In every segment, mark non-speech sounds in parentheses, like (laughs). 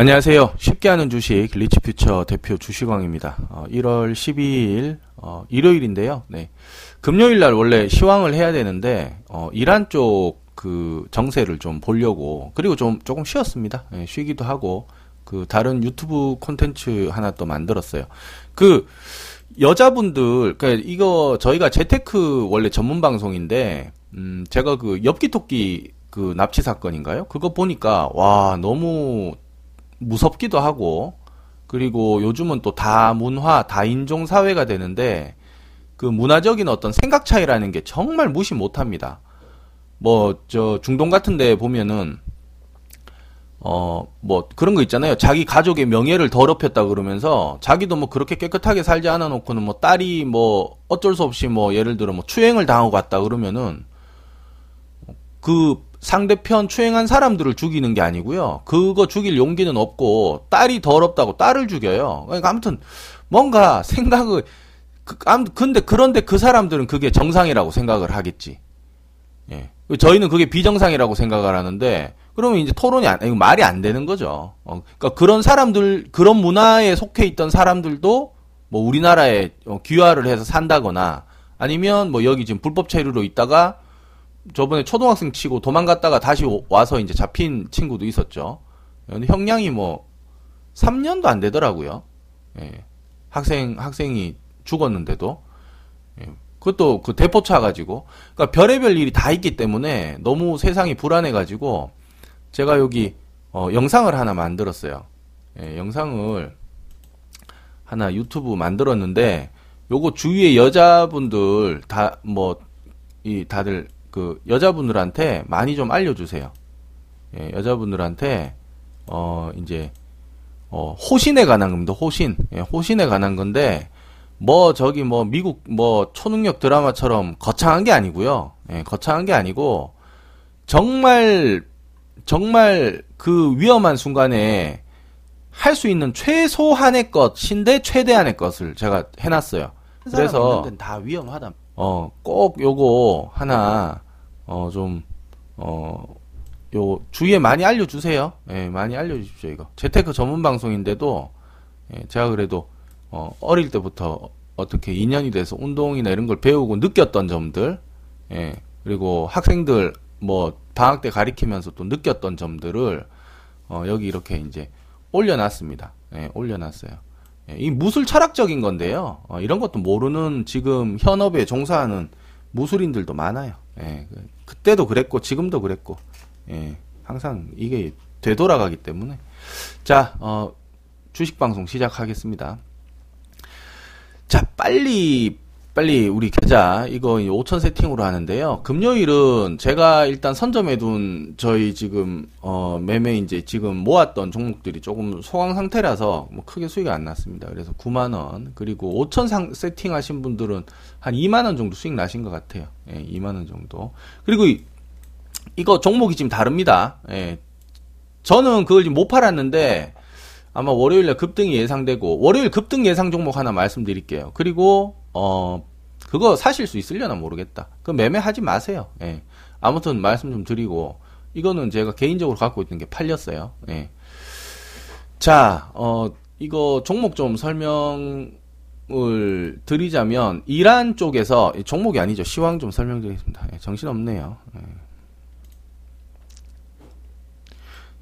안녕하세요. 쉽게 하는 주식 리치 퓨처 대표 주식왕입니다. 어, 1월 12일 어, 일요일인데요. 네. 금요일 날 원래 시황을 해야 되는데 어, 이란 쪽 그 정세를 좀 보려고 그리고 좀 조금 쉬었습니다. 네, 쉬기도 하고 그 다른 유튜브 콘텐츠 하나 또 만들었어요. 그 여자분들 그 이거 저희가 재테크 원래 전문 방송인데 음 제가 그 엽기토끼 그 납치 사건인가요? 그거 보니까 와 너무 무섭기도 하고 그리고 요즘은 또 다문화 다인종 사회가 되는데 그 문화적인 어떤 생각 차이라는 게 정말 무시 못합니다. 뭐 저 중동 같은데 보면은 어 뭐 그런 거 있잖아요. 자기 가족의 명예를 더럽혔다 그러면서 자기도 뭐 그렇게 깨끗하게 살지 않아 놓고는 뭐 딸이 뭐 어쩔 수 없이 뭐 예를 들어 뭐 추행을 당하고 갔다 그러면은 그 상대편 추행한 사람들을 죽이는 게 아니고요. 그거 죽일 용기는 없고 딸이 더럽다고 딸을 죽여요. 그러니까 아무튼 뭔가 생각을 그, 근데 그런데 그 사람들은 그게 정상이라고 생각을 하겠지. 예. 저희는 그게 비정상이라고 생각을 하는데 그러면 이제 토론이 안, 말이 안 되는 거죠. 어, 그러니까 그런 사람들 그런 문화에 속해 있던 사람들도 뭐 우리나라에 어, 귀화를 해서 산다거나 아니면 뭐 여기 지금 불법 체류로 있다가 저번에 초등학생 치고 도망갔다가 다시 와서 이제 잡힌 친구도 있었죠. 형량이 뭐 3년도 안 되더라고요. 예. 학생 학생이 죽었는데도 예. 그것도 그 대포차 가지고 그러니까 별의별 일이 다 있기 때문에 너무 세상이 불안해 가지고 제가 여기 어, 영상을 하나 만들었어요. 예, 영상을 하나 유튜브 만들었는데 요거 주위에 여자분들 다 뭐 이 다들 그 여자분들한테 많이 좀 알려주세요. 예, 여자분들한테 어 이제 어 호신에 관한 겁니다. 호신, 예, 호신에 관한 건데 뭐 저기 뭐 미국 뭐 초능력 드라마처럼 거창한 게 아니고요. 예, 거창한 게 아니고 정말 정말 그 위험한 순간에 할 수 있는 최소한의 것인데 최대한의 것을 제가 해놨어요. 그래서 다 위험하다. 어, 꼭 요거 하나 어, 좀, 어, 요, 주위에 많이 알려주세요. 예, 많이 알려주십시오, 이거. 재테크 전문 방송인데도, 예, 제가 그래도, 어, 어릴 때부터 어떻게 인연이 돼서 운동이나 이런 걸 배우고 느꼈던 점들, 예, 그리고 학생들, 뭐, 방학 때 가리키면서 또 느꼈던 점들을, 어, 여기 이렇게 이제 올려놨습니다. 예, 올려놨어요. 예, 이 무술 철학적인 건데요. 어, 이런 것도 모르는 지금 현업에 종사하는 무술인들도 많아요. 예, 그, 그때도 그랬고 지금도 그랬고 예, 항상 이게 되돌아가기 때문에 자 어, 주식 방송 시작하겠습니다. 자 빨리 빨리 우리 계좌 이거 5천 세팅으로 하는데요. 금요일은 제가 일단 선점해둔 저희 지금 어 매매 이제 지금 모았던 종목들이 조금 소강 상태라서 뭐 크게 수익이 안 났습니다. 그래서 9만 원 그리고 5천 상 세팅하신 분들은 한 2만 원 정도 수익 나신 것 같아요. 예, 2만 원 정도. 그리고 이, 이거 종목이 지금 다릅니다. 예. 저는 그걸 지금 못 팔았는데 아마 월요일날 급등이 예상되고 월요일 급등 예상 종목 하나 말씀드릴게요. 그리고 어 그거 사실 수 있으려나 모르겠다. 그 매매하지 마세요. 예. 아무튼 말씀 좀 드리고 이거는 제가 개인적으로 갖고 있는 게 팔렸어요. 예. 자, 어 이거 종목 좀 설명을 드리자면 이란 쪽에서 종목이 아니죠. 시황 좀 설명드리겠습니다. 예, 정신 없네요. 예.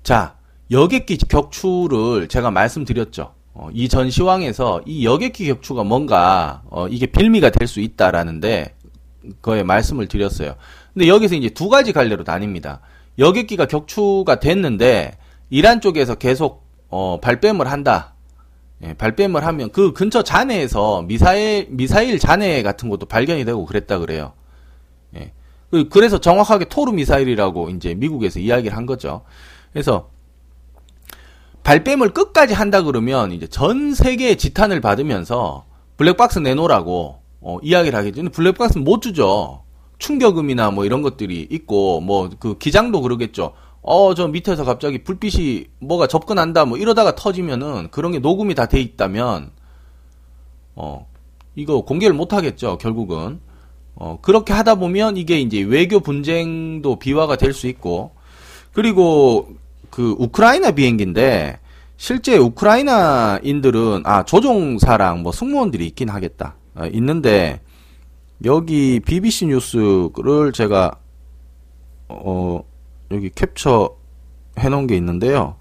자, 여객기 격추를 제가 말씀드렸죠. 어, 이 전시황에서 이 여객기 격추가 뭔가 어, 이게 빌미가 될 수 있다라는데 그거에 말씀을 드렸어요. 근데 여기서 이제 두 가지 갈래로 나뉩니다. 여객기가 격추가 됐는데 이란 쪽에서 계속 어, 발뺌을 한다. 예, 발뺌을 하면 그 근처 잔해에서 미사일 미사일 잔해 같은 것도 발견이 되고 그랬다 그래요. 예. 그, 그래서 정확하게 토르 미사일이라고 이제 미국에서 이야기를 한 거죠. 그래서 발뺌을 끝까지 한다 그러면 이제 전 세계의 지탄을 받으면서 블랙박스 내놓으라고 어, 이야기를 하겠죠. 근데 블랙박스는 못 주죠. 충격음이나 뭐 이런 것들이 있고 뭐 그 기장도 그러겠죠. 어 저 밑에서 갑자기 불빛이 뭐가 접근한다 뭐 이러다가 터지면은 그런 게 녹음이 다 돼 있다면 어 이거 공개를 못 하겠죠. 결국은 어 그렇게 하다 보면 이게 이제 외교 분쟁도 비화가 될 수 있고 그리고 그 우크라이나 비행기인데 실제 우크라이나인들은 아 조종사랑 뭐 승무원들이 있긴 하겠다 아, 있는데 여기 BBC 뉴스를 제가 어 여기 캡처 해놓은 게 있는데요.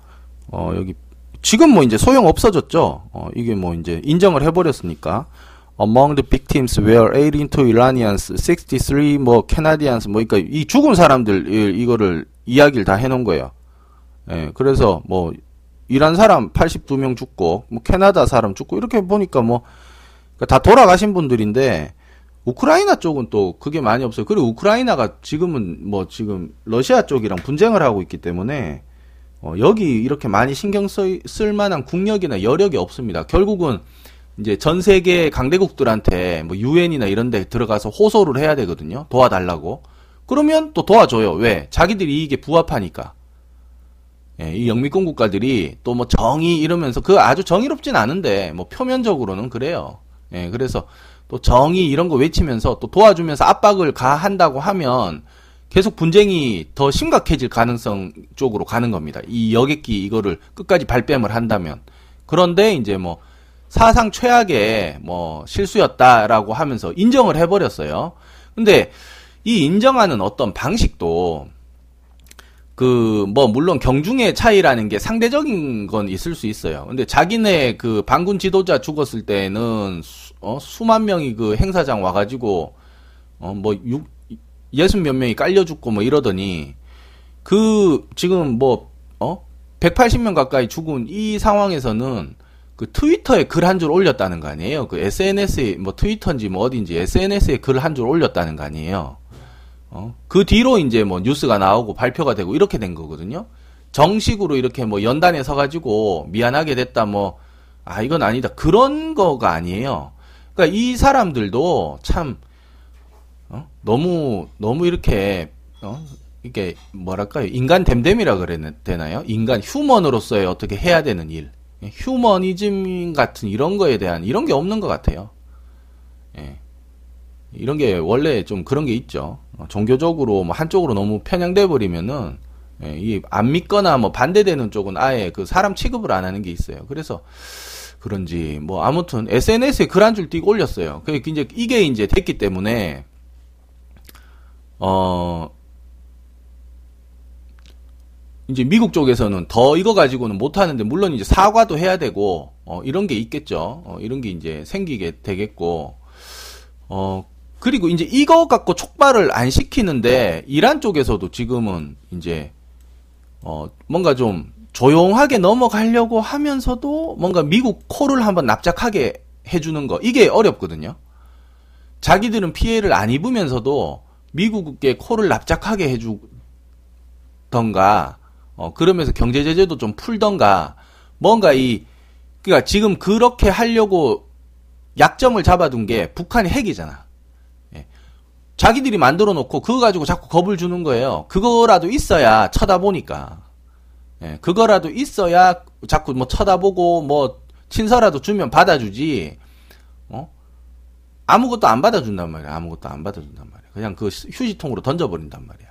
어 여기 지금 뭐 이제 소용 없어졌죠. 어 이게 뭐 이제 인정을 해버렸으니까. Among the victims were 82 Iranians, 63 뭐 Canadians 뭐 그러니까 이 죽은 사람들 이거를 이야기를 다 해놓은 거예요. 예, 그래서 뭐 이란 사람 82명 죽고 뭐 캐나다 사람 죽고 이렇게 보니까 뭐다 그러니까 돌아가신 분들인데 우크라이나 쪽은 또 그게 많이 없어요. 그리고 우크라이나가 지금은 뭐 지금 러시아 쪽이랑 분쟁을 하고 있기 때문에 어 여기 이렇게 많이 신경 쓸, 쓸 만한 국력이나 여력이 없습니다. 결국은 이제 전 세계 강대국들한테 뭐 유엔이나 이런 데 들어가서 호소를 해야 되거든요. 도와달라고. 그러면 또 도와줘요. 왜? 자기들이 이게 부합하니까. 예, 이 영미권 국가들이 또 뭐 정의 이러면서 그 아주 정의롭진 않은데 뭐 표면적으로는 그래요. 예, 그래서 또 정의 이런 거 외치면서 또 도와주면서 압박을 가한다고 하면 계속 분쟁이 더 심각해질 가능성 쪽으로 가는 겁니다. 이 여객기 이거를 끝까지 발뺌을 한다면. 그런데 이제 뭐 사상 최악의 뭐 실수였다라고 하면서 인정을 해버렸어요. 근데 이 인정하는 어떤 방식도 그, 뭐, 물론 경중의 차이라는 게 상대적인 건 있을 수 있어요. 근데 자기네 그 반군 지도자 죽었을 때는, 수, 어, 수만 명이 그 행사장 와가지고, 어, 뭐, 육, 예순 몇 명이 깔려 죽고 뭐 이러더니, 그, 지금 뭐, 어? 180명 가까이 죽은 이 상황에서는 그 트위터에 글 한 줄 올렸다는 거 아니에요? 그 SNS에, 뭐 트위터인지 뭐 어딘지 SNS에 글 한 줄 올렸다는 거 아니에요? 어? 그 뒤로 이제 뭐 뉴스가 나오고 발표가 되고 이렇게 된 거거든요. 정식으로 이렇게 뭐 연단에 서가지고 미안하게 됐다 뭐, 아, 이건 아니다. 그런 거가 아니에요. 그러니까 이 사람들도 참, 어? 너무, 너무 이렇게, 어? 이게 뭐랄까요. 인간 댐댐이라 그래야 되나요? 인간 휴먼으로서의 어떻게 해야 되는 일. 휴머니즘 같은 이런 거에 대한 이런 게 없는 것 같아요. 예. 이런 게 원래 좀 그런 게 있죠. 어, 종교적으로 뭐 한쪽으로 너무 편향돼 버리면은 예, 이안 믿거나 뭐 반대되는 쪽은 아예 그 사람 취급을 안 하는 게 있어요. 그래서 그런지 뭐 아무튼 SNS에 글 한 줄 띄고 올렸어요. 그 이제 이게 이제 됐기 때문에 어 이제 미국 쪽에서는 더 이거 가지고는 못 하는데 물론 이제 사과도 해야 되고 어 이런 게 있겠죠. 어 이런 게 이제 생기게 되겠고 어 그리고 이제 이거 갖고 촉발을 안 시키는데 이란 쪽에서도 지금은 이제 어 뭔가 좀 조용하게 넘어가려고 하면서도 뭔가 미국 코를 한번 납작하게 해주는 거 이게 어렵거든요. 자기들은 피해를 안 입으면서도 미국의 코를 납작하게 해주던가 어 그러면서 경제 제재도 좀 풀던가 뭔가 이 그러니까 지금 그렇게 하려고 약점을 잡아둔 게 북한이 핵이잖아. 자기들이 만들어 놓고 그거 가지고 자꾸 겁을 주는 거예요. 그거라도 있어야 쳐다보니까. 예, 그거라도 있어야 자꾸 뭐 쳐다보고 뭐 친서라도 주면 받아주지. 어? 아무것도 안 받아준단 말이야. 아무것도 안 받아준단 말이야. 그냥 그 휴지통으로 던져버린단 말이야.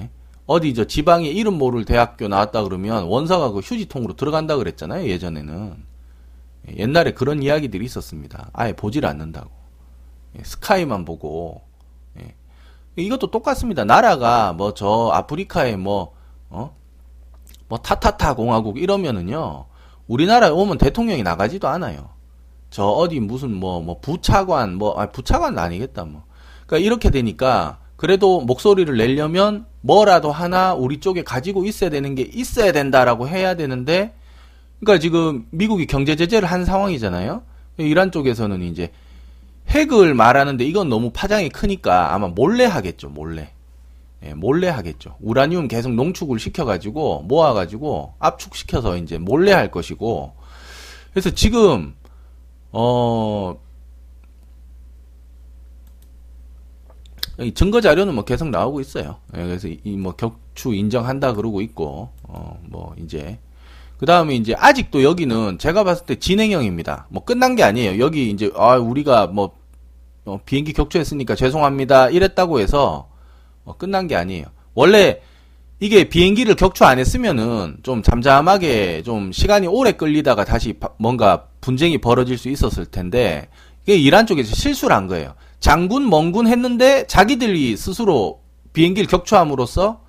예? 어디 저 지방에 이름 모를 대학교 나왔다 그러면 원서가 그 휴지통으로 들어간다 그랬잖아요. 예전에는. 예, 옛날에 그런 이야기들이 있었습니다. 아예 보질 않는다고. 예, 스카이만 보고 이것도 똑같습니다. 나라가 뭐 저 아프리카에 뭐, 어? 뭐 타타타 공화국 이러면은요, 우리나라에 오면 대통령이 나가지도 않아요. 저 어디 무슨 뭐, 뭐 부차관, 뭐, 아, 부차관은 아니겠다, 뭐. 그러니까 이렇게 되니까, 그래도 목소리를 내려면 뭐라도 하나 우리 쪽에 가지고 있어야 되는 게 있어야 된다라고 해야 되는데, 그러니까 지금 미국이 경제 제재를 한 상황이잖아요. 이란 쪽에서는 이제 핵을 말하는데 이건 너무 파장이 크니까 아마 몰래 하겠죠, 몰래. 예, 몰래 하겠죠. 우라늄 계속 농축을 시켜가지고 모아가지고 압축시켜서 이제 몰래 할 것이고. 그래서 지금 어 증거 자료는 뭐 계속 나오고 있어요. 예, 그래서 이 뭐 격추 인정한다 그러고 있고 어 뭐 이제 그 다음에 이제 아직도 여기는 제가 봤을 때 진행형입니다. 뭐 끝난 게 아니에요. 여기 이제 아 우리가 뭐 어, 비행기 격추했으니까 죄송합니다 이랬다고 해서 어, 끝난 게 아니에요. 원래 이게 비행기를 격추 안 했으면은 좀 잠잠하게 좀 시간이 오래 끌리다가 다시 뭔가 분쟁이 벌어질 수 있었을 텐데 이게 이란 쪽에서 실수를 한 거예요. 장군 멍군 했는데 자기들이 스스로 비행기를 격추함으로써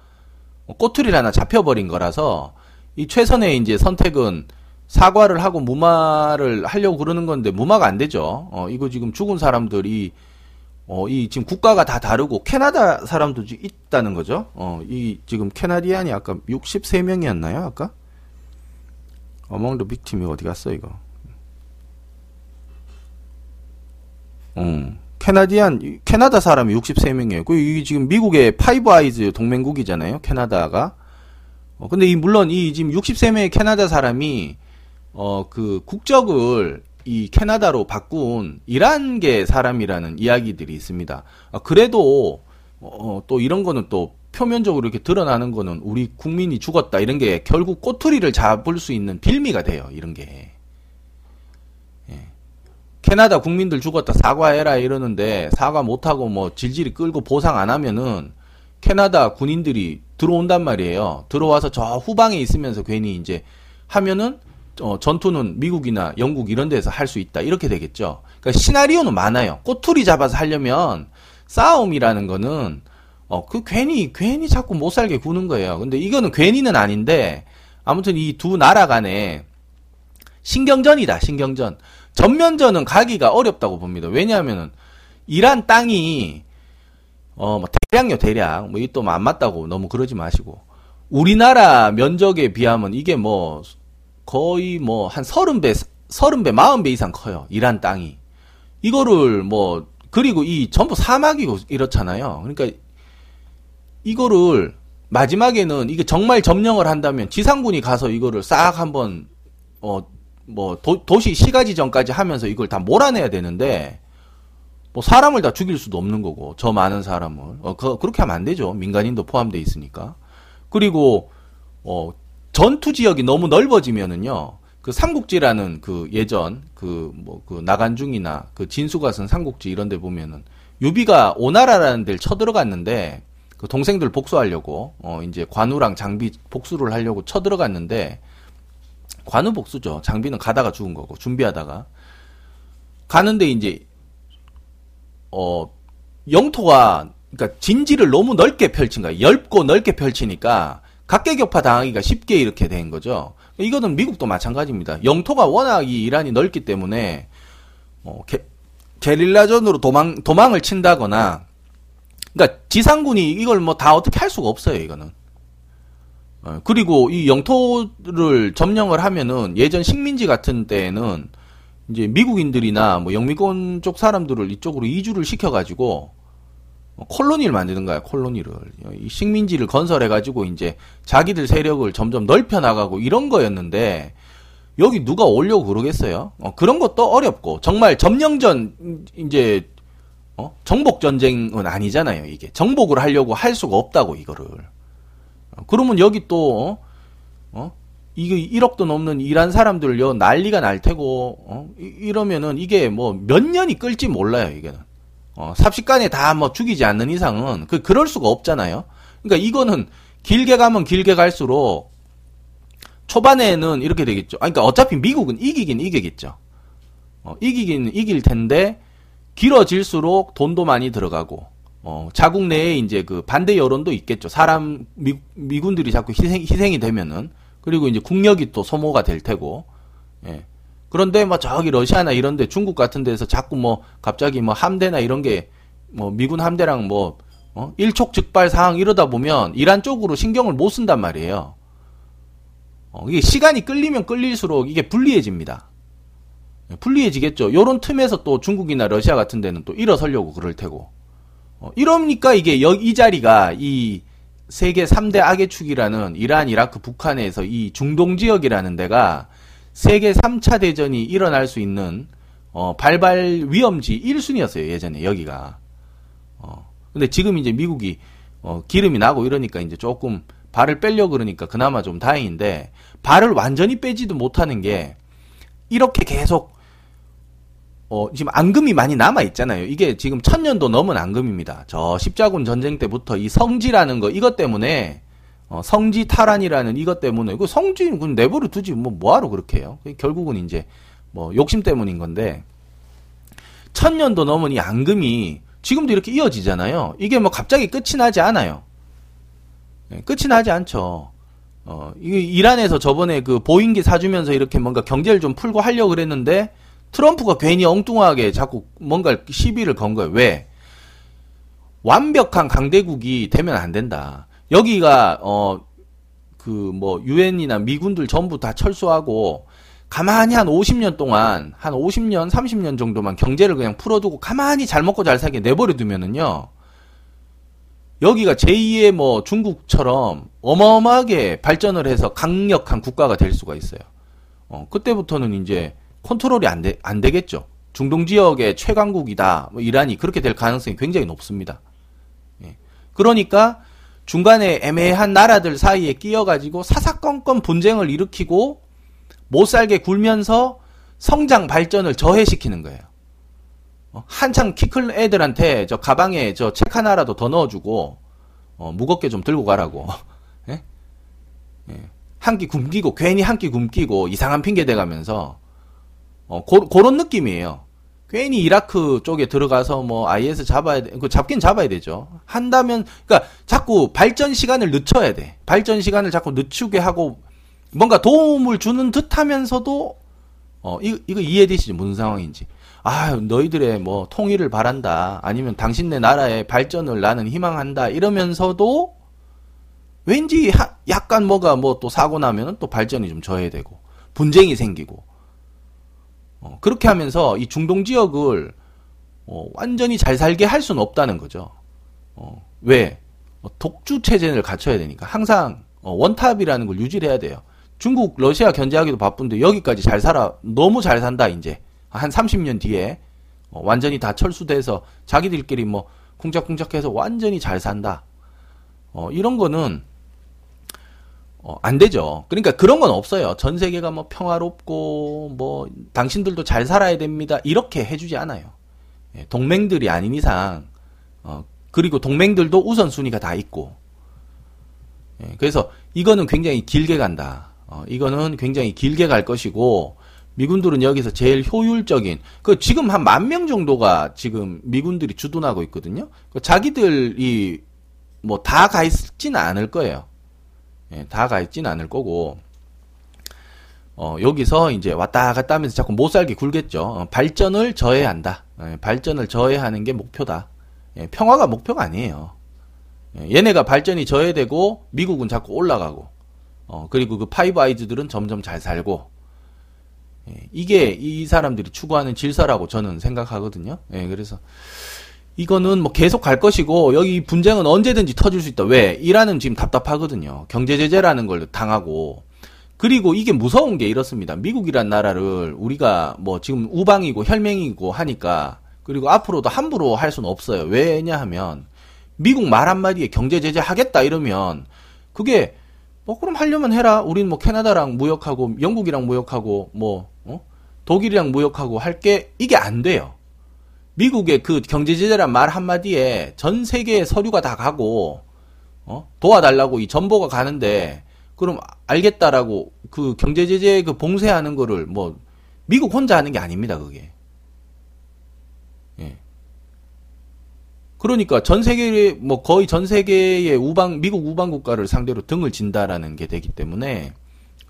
꼬투리를 하나 잡혀버린 거라서 이 최선의 이제 선택은 사과를 하고 무마를 하려고 그러는 건데 무마가 안 되죠. 어, 이거 지금 죽은 사람들이 어, 이 지금 국가가 다 다르고 캐나다 사람도 있다는 거죠. 어, 이 지금 Canadian이 아까 63명이었나요? 아까? among the victim이 어디 갔어 이거? 음. Canadian 캐나다 사람이 63명이에요. 그이 지금 미국의 Five Eyes 동맹국이잖아요. 캐나다가. 어, 근데 이 물론 이 지금 63명의 캐나다 사람이 어, 그 국적을 이 캐나다로 바꾼 이란계 사람이라는 이야기들이 있습니다. 아, 그래도 어, 또 이런 거는 또 표면적으로 이렇게 드러나는 거는 우리 국민이 죽었다 이런 게 결국 꼬투리를 잡을 수 있는 빌미가 돼요. 이런 게. 예. 캐나다 국민들 죽었다 사과해라 이러는데 사과 못하고 뭐 질질이 끌고 보상 안 하면은 캐나다 군인들이 들어온단 말이에요. 들어와서 저 후방에 있으면서 괜히 이제 하면은 어, 전투는 미국이나 영국 이런 데서 할 수 있다. 이렇게 되겠죠. 그러니까 시나리오는 많아요. 꼬투리 잡아서 하려면 싸움이라는 거는 어, 그 괜히 괜히 자꾸 못 살게 구는 거예요. 근데 이거는 괜히는 아닌데 아무튼 이 두 나라 간에 신경전이다. 신경전. 전면전은 가기가 어렵다고 봅니다. 왜냐하면은 이란 땅이 어, 뭐 대량요 대량. 뭐이 또 안 맞다고 너무 그러지 마시고 우리나라 면적에 비하면 이게 뭐 거의 뭐 한 서른 배, 서른 배, 마흔 배 이상 커요. 이란 땅이. 이거를 뭐 그리고 이 전부 사막이고 이렇잖아요. 그러니까 이거를 마지막에는 이게 정말 점령을 한다면 지상군이 가서 이거를 싹 한번 어 뭐 도시 시가지 전까지 하면서 이걸 다 몰아내야 되는데 뭐 사람을 다 죽일 수도 없는 거고 저 많은 사람을 어 그, 그렇게 하면 안 되죠 민간인도 포함돼 있으니까 그리고 어 전투 지역이 너무 넓어지면은요. 그 삼국지라는 그 예전 그 뭐그 뭐그 나간중이나 그 진수가선 삼국지 이런 데 보면은 유비가 오나라라는 데를 쳐들어갔는데 그 동생들 복수하려고 어 이제 관우랑 장비 복수를 하려고 쳐들어갔는데 관우 복수죠. 장비는 가다가 죽은 거고 준비하다가 가는데 이제 어 영토가 그러니까 진지를 너무 넓게 펼친 거야. 넓고 넓게 펼치니까 각계격파 당하기가 쉽게 이렇게 된 거죠. 이거는 미국도 마찬가지입니다. 영토가 워낙 이 이란이 넓기 때문에 어, 게, 게릴라전으로 도망 도망을 친다거나 그러니까 지상군이 이걸 뭐 다 어떻게 할 수가 없어요. 이거는. 어, 그리고 이 영토를 점령을 하면은 예전 식민지 같은 때에는 이제 미국인들이나 뭐 영미권 쪽 사람들을 이쪽으로 이주를 시켜가지고 뭐 콜로니를 만드는 거야, 콜로니를. 이 식민지를 건설해가지고 이제 자기들 세력을 점점 넓혀 나가고 이런 거였는데, 여기 누가 오려고 그러겠어요? 어, 그런 것도 어렵고, 정말 점령전, 이제, 어? 정복 전쟁은 아니잖아요, 이게. 정복을 하려고 할 수가 없다고, 이거를. 어, 그러면 여기 또, 어? 이게 1억도 넘는 이란 사람들 요 난리가 날 테고, 어? 이러면은 이게 뭐 몇 년이 끌지 몰라요, 이게는. 어, 삽시간에 다 뭐 죽이지 않는 이상은 그 그럴 수가 없잖아요. 그러니까 이거는 길게 가면 길게 갈수록 초반에는 이렇게 되겠죠. 아, 그러니까 어차피 미국은 이기긴 이기겠죠. 어, 이기긴 이길 텐데 길어질수록 돈도 많이 들어가고 어, 자국 내에 이제 그 반대 여론도 있겠죠. 사람 미, 미군들이 자꾸 희생, 희생이 되면은 그리고 이제 국력이 또 소모가 될 테고 예. 그런데 뭐 저기 러시아나 이런 데 중국 같은 데서 자꾸 뭐 갑자기 뭐 함대나 이런 게 뭐 미군 함대랑 뭐 어? 일촉즉발 상황 이러다 보면 이란 쪽으로 신경을 못 쓴단 말이에요. 어, 이게 시간이 끌리면 끌릴수록 이게 불리해집니다. 예, 불리해지겠죠. 요런 틈에서 또 중국이나 러시아 같은 데는 또 일어서려고 그럴 테고. 어, 이러니까 이게 여, 이 자리가 이 세계 3대 악의 축이라는 이란, 이라크, 북한에서 이 중동 지역이라는 데가 세계 3차 대전이 일어날 수 있는 어, 발발 위험지 1순위였어요, 예전에 여기가. 어, 근데 지금 이제 미국이 어, 기름이 나고 이러니까 이제 조금 발을 빼려 그러니까 그나마 좀 다행인데 발을 완전히 빼지도 못하는 게 이렇게 계속 어, 지금 앙금이 많이 남아 있잖아요. 이게 지금 천 년도 넘은 앙금입니다. 저 십자군 전쟁 때부터 이 성지라는 거 이것 때문에 어, 성지 탈환이라는 이것 때문에 그 성지는 그 내버려 두지 뭐 뭐하러 그렇게 해요. 결국은 이제 뭐 욕심 때문인 건데 천 년도 넘은 이 앙금이 지금도 이렇게 이어지잖아요. 이게 뭐 갑자기 끝이 나지 않아요. 네, 끝이 나지 않죠. 어, 이란에서 저번에 그 보잉기 사주면서 이렇게 뭔가 경제를 좀 풀고 하려고 그랬는데 트럼프가 괜히 엉뚱하게 자꾸 뭔가 시비를 건 거예요. 왜? 완벽한 강대국이 되면 안 된다. 여기가 어 그 뭐 유엔이나 미군들 전부 다 철수하고 가만히 한 50년 동안 한 50년, 30년 정도만 경제를 그냥 풀어두고 가만히 잘 먹고 잘 살게 내버려 두면은요. 여기가 제2의 뭐 중국처럼 어마어마하게 발전을 해서 강력한 국가가 될 수가 있어요. 어, 그때부터는 이제 컨트롤이 안, 되, 안 되겠죠. 중동 지역의 최강국이다. 뭐 이란이 그렇게 될 가능성이 굉장히 높습니다. 예. 그러니까 중간에 애매한 나라들 사이에 끼어가지고 사사건건 분쟁을 일으키고 못 살게 굴면서 성장 발전을 저해시키는 거예요. 어, 한창 키 큰 애들한테 저 가방에 저 책 하나라도 더 넣어주고 어, 무겁게 좀 들고 가라고. (laughs) 예? 예. 한끼 굶기고 괜히 한 끼 굶기고 이상한 핑계 대가면서 어, 고, 그런 느낌이에요. 괜히 이라크 쪽에 들어가서 뭐 IS 잡아야 돼. 그 잡긴 잡아야 되죠. 한다면 그러니까 자꾸 발전 시간을 늦춰야 돼. 발전 시간을 자꾸 늦추게 하고 뭔가 도움을 주는 듯 하면서도 어 이거, 이거 이해되시죠? 무슨 상황인지. 아, 너희들의 뭐 통일을 바란다. 아니면 당신네 나라의 발전을 나는 희망한다. 이러면서도 왠지 하, 약간 뭐가 뭐 또 사고 나면은 또 발전이 좀 저해되고 분쟁이 생기고 어, 그렇게 하면서 이 중동 지역을 어, 완전히 잘 살게 할 수는 없다는 거죠. 어, 왜? 어, 독주 체제를 갖춰야 되니까 항상 어, 원탑이라는 걸 유지를 해야 돼요. 중국, 러시아 견제하기도 바쁜데 여기까지 잘 살아 너무 잘 산다 이제 한 30년 뒤에 어, 완전히 다 철수돼서 자기들끼리 뭐 쿵짝쿵짝해서 완전히 잘 산다. 어, 이런 거는 어, 안 되죠. 그러니까 그런 건 없어요. 전 세계가 뭐 평화롭고 뭐 당신들도 잘 살아야 됩니다. 이렇게 해주지 않아요. 예, 동맹들이 아닌 이상 어, 그리고 동맹들도 우선순위가 다 있고 예, 그래서 이거는 굉장히 길게 간다. 어, 이거는 굉장히 길게 갈 것이고 미군들은 여기서 제일 효율적인 그 지금 한 만 명 정도가 지금 미군들이 주둔하고 있거든요. 그 자기들이 뭐 다 가 있지는 않을 거예요. 예, 다 가 있지는 않을 거고 어, 여기서 이제 왔다 갔다 하면서 자꾸 못 살게 굴겠죠. 어, 발전을 저해한다. 예, 발전을 저해하는 게 목표다. 예, 평화가 목표가 아니에요. 예, 얘네가 발전이 저해되고 미국은 자꾸 올라가고 어, 그리고 그 Five Eyes들은 점점 잘 살고 예, 이게 이 사람들이 추구하는 질서라고 저는 생각하거든요. 예, 그래서 이거는 뭐 계속 갈 것이고 여기 분쟁은 언제든지 터질 수 있다. 왜? 이란은 지금 답답하거든요. 경제 제재라는 걸 당하고 그리고 이게 무서운 게 이렇습니다. 미국이란 나라를 우리가 뭐 지금 우방이고 혈맹이고 하니까 그리고 앞으로도 함부로 할 수는 없어요. 왜냐하면 미국 말 한마디에 경제 제재 하겠다 이러면 그게 뭐 그럼 하려면 해라. 우린 뭐 캐나다랑 무역하고 영국이랑 무역하고 뭐 어? 독일이랑 무역하고 할 게 이게 안 돼요. 미국의 그 경제 제재란 말 한마디에 전 세계의 서류가 다 가고 어? 도와달라고 이 전보가 가는데 그럼 알겠다라고 그 경제 제재 그 봉쇄하는 거를 뭐 미국 혼자 하는 게 아닙니다, 그게. 예. 그러니까 전 세계 뭐 거의 전 세계의 우방 미국 우방 국가를 상대로 등을 진다라는 게 되기 때문에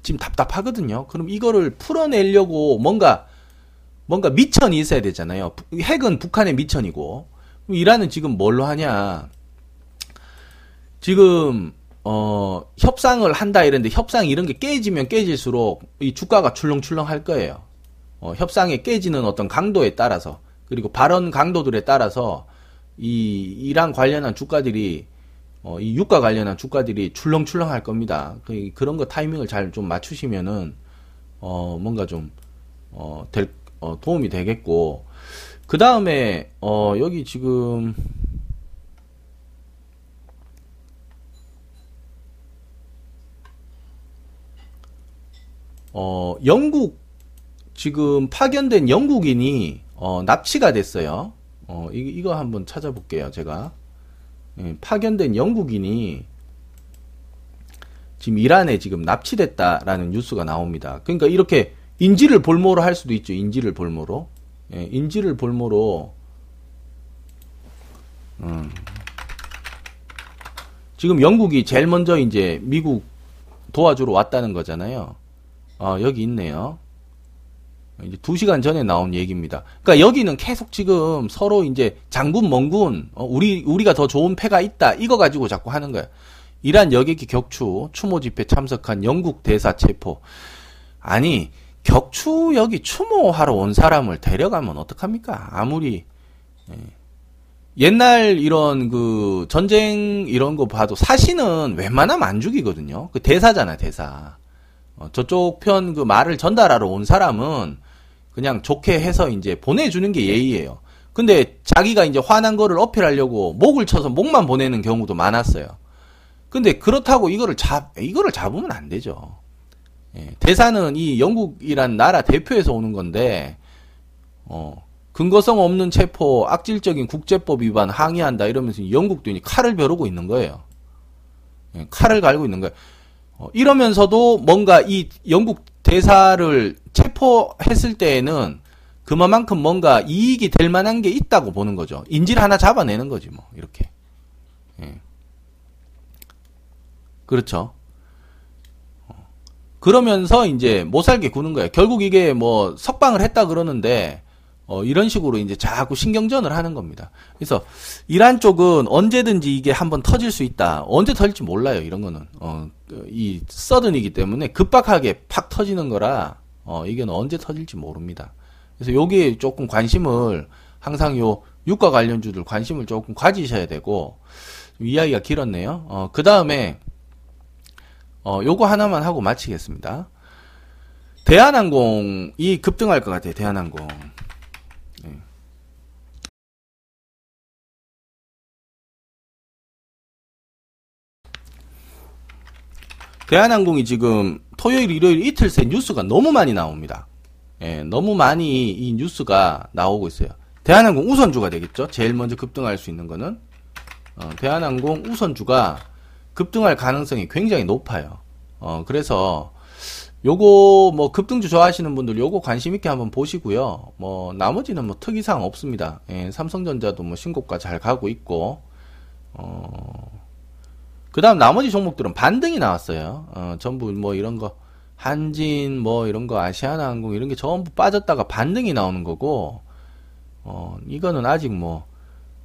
지금 답답하거든요. 그럼 이거를 풀어내려고 뭔가 뭔가 미천이 있어야 되잖아요. 핵은 북한의 미천이고 이란은 지금 뭘로 하냐? 지금 어, 협상을 한다 이랬는데 협상 이런 게 깨지면 깨질수록 이 주가가 출렁출렁 할 거예요. 어, 협상에 깨지는 어떤 강도에 따라서 그리고 발언 강도들에 따라서 이 이란 관련한 주가들이 어, 이 유가 관련한 주가들이 출렁출렁 할 겁니다. 그, 그런 거 타이밍을 잘 좀 맞추시면은 어, 뭔가 좀 어, 될 어, 도움이 되겠고 그 다음에 어, 여기 지금 어, 영국 지금 파견된 영국인이 어, 납치가 됐어요. 어, 이, 이거 한번 찾아볼게요, 제가. 예, 파견된 영국인이 지금 이란에 지금 납치됐다라는 뉴스가 나옵니다. 그러니까 이렇게 인지를 볼모로 할 수도 있죠. 인지를 볼모로. 예, 인지를 볼모로 음. 지금 영국이 제일 먼저 이제 미국 도와주러 왔다는 거잖아요. 어, 여기 있네요. 이제 두 시간 전에 나온 얘기입니다. 그러니까 여기는 계속 지금 서로 이제 장군 멍군 어, 우리 우리가 더 좋은 패가 있다 이거 가지고 자꾸 하는 거야. 이란 여객기 격추 추모 집회 참석한 영국 대사 체포. 아니 격추 여기 추모하러 온 사람을 데려가면 어떡합니까? 아무리 예. 옛날 이런 그 전쟁 이런 거 봐도 사신은 웬만하면 안 죽이거든요. 그 대사잖아 대사. 어, 저쪽 편 그 말을 전달하러 온 사람은 그냥 좋게 해서 이제 보내주는 게 예의예요. 근데 자기가 이제 화난 거를 어필하려고 목을 쳐서 목만 보내는 경우도 많았어요. 근데 그렇다고 이거를 잡, 이거를 잡으면 안 되죠. 예, 대사는 이 영국이란 나라 대표에서 오는 건데, 어, 근거성 없는 체포, 악질적인 국제법 위반 항의한다 이러면서 영국도 이제 칼을 벼르고 있는 거예요. 예, 칼을 갈고 있는 거예요. 어, 이러면서도 뭔가 이 영국 대사를 체포했을 때에는 그만큼 뭔가 이익이 될 만한 게 있다고 보는 거죠. 인질 하나 잡아내는 거지, 뭐, 이렇게. 예. 그렇죠. 어. 그러면서 이제 못 살게 구는 거예요. 결국 이게 뭐 석방을 했다 그러는데 어, 이런 식으로 이제 자꾸 신경전을 하는 겁니다. 그래서 이란 쪽은 언제든지 이게 한번 터질 수 있다. 언제 터질지 몰라요. 이런 거는 어, 이 서든이기 때문에 급박하게 팍 터지는 거라 어, 이게는 언제 터질지 모릅니다. 그래서 여기에 조금 관심을 항상 요 유가 관련주들 관심을 조금 가지셔야 되고 이야기가 길었네요. 어, 그 다음에 어, 요거 하나만 하고 마치겠습니다. 대한항공이 급등할 것 같아요. 대한항공. 대한항공이 지금 토요일, 일요일 이틀 새 뉴스가 너무 많이 나옵니다. 예, 너무 많이 이 뉴스가 나오고 있어요. 대한항공 우선주가 되겠죠? 제일 먼저 급등할 수 있는 거는. 어, 대한항공 우선주가 급등할 가능성이 굉장히 높아요. 어, 그래서 요거 뭐 급등주 좋아하시는 분들 요거 관심 있게 한번 보시고요. 뭐 나머지는 뭐 특이사항 없습니다. 예, 삼성전자도 뭐 신고가 잘 가고 있고 어, 그 다음 나머지 종목들은 반등이 나왔어요. 어, 전부 뭐 이런 거, 한진, 뭐 이런 거, 아시아나항공 이런 게 전부 빠졌다가 반등이 나오는 거고, 어, 이거는 아직 뭐,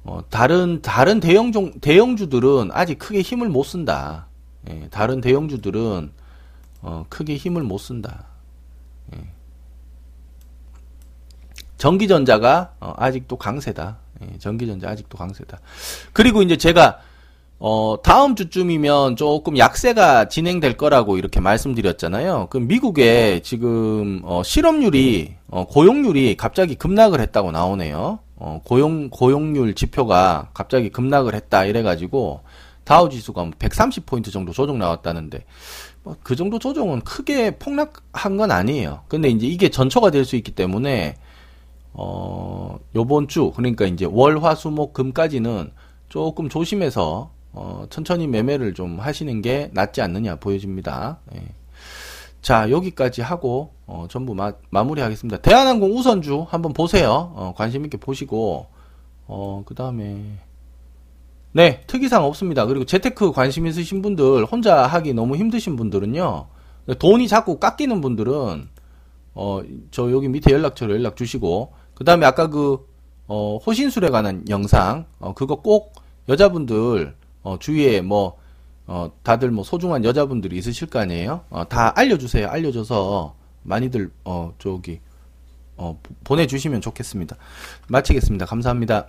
어, 다른, 다른 대형 종, 대형주들은 아직 크게 힘을 못 쓴다. 예, 다른 대형주들은, 어, 크게 힘을 못 쓴다. 예. 전기전자가, 어, 아직도 강세다. 예, 전기전자 아직도 강세다. 그리고 이제 제가, 어, 다음 주쯤이면 조금 약세가 진행될 거라고 이렇게 말씀드렸잖아요. 그 미국에 지금 어, 실업률이 어, 고용률이 갑자기 급락을 했다고 나오네요. 어, 고용 고용률 지표가 갑자기 급락을 했다 이래가지고 다우 지수가 130포인트 뭐 정도 조정 나왔다는데 뭐 그 정도 조정은 크게 폭락한 건 아니에요. 근데 이제 이게 전초가 될 수 있기 때문에 어 요번 주 그러니까 이제 월, 화, 수, 목, 금까지는 조금 조심해서 어, 천천히 매매를 좀 하시는 게 낫지 않느냐 보여집니다. 예. 자 여기까지 하고 어, 전부 마, 마무리하겠습니다. 대한항공 우선주 한번 보세요. 어, 관심 있게 보시고 어, 그 다음에 네 특이사항 없습니다. 그리고 재테크 관심 있으신 분들 혼자 하기 너무 힘드신 분들은요 돈이 자꾸 깎이는 분들은 어, 저 여기 밑에 연락처로 연락 주시고 그 다음에 아까 그 어, 호신술에 관한 영상 어, 그거 꼭 여자분들 어, 주위에 뭐, 어, 다들 뭐 소중한 여자분들이 있으실 거 아니에요? 어, 다 알려주세요. 알려줘서 많이들, 어, 저기, 어, 보내주시면 좋겠습니다. 마치겠습니다. 감사합니다.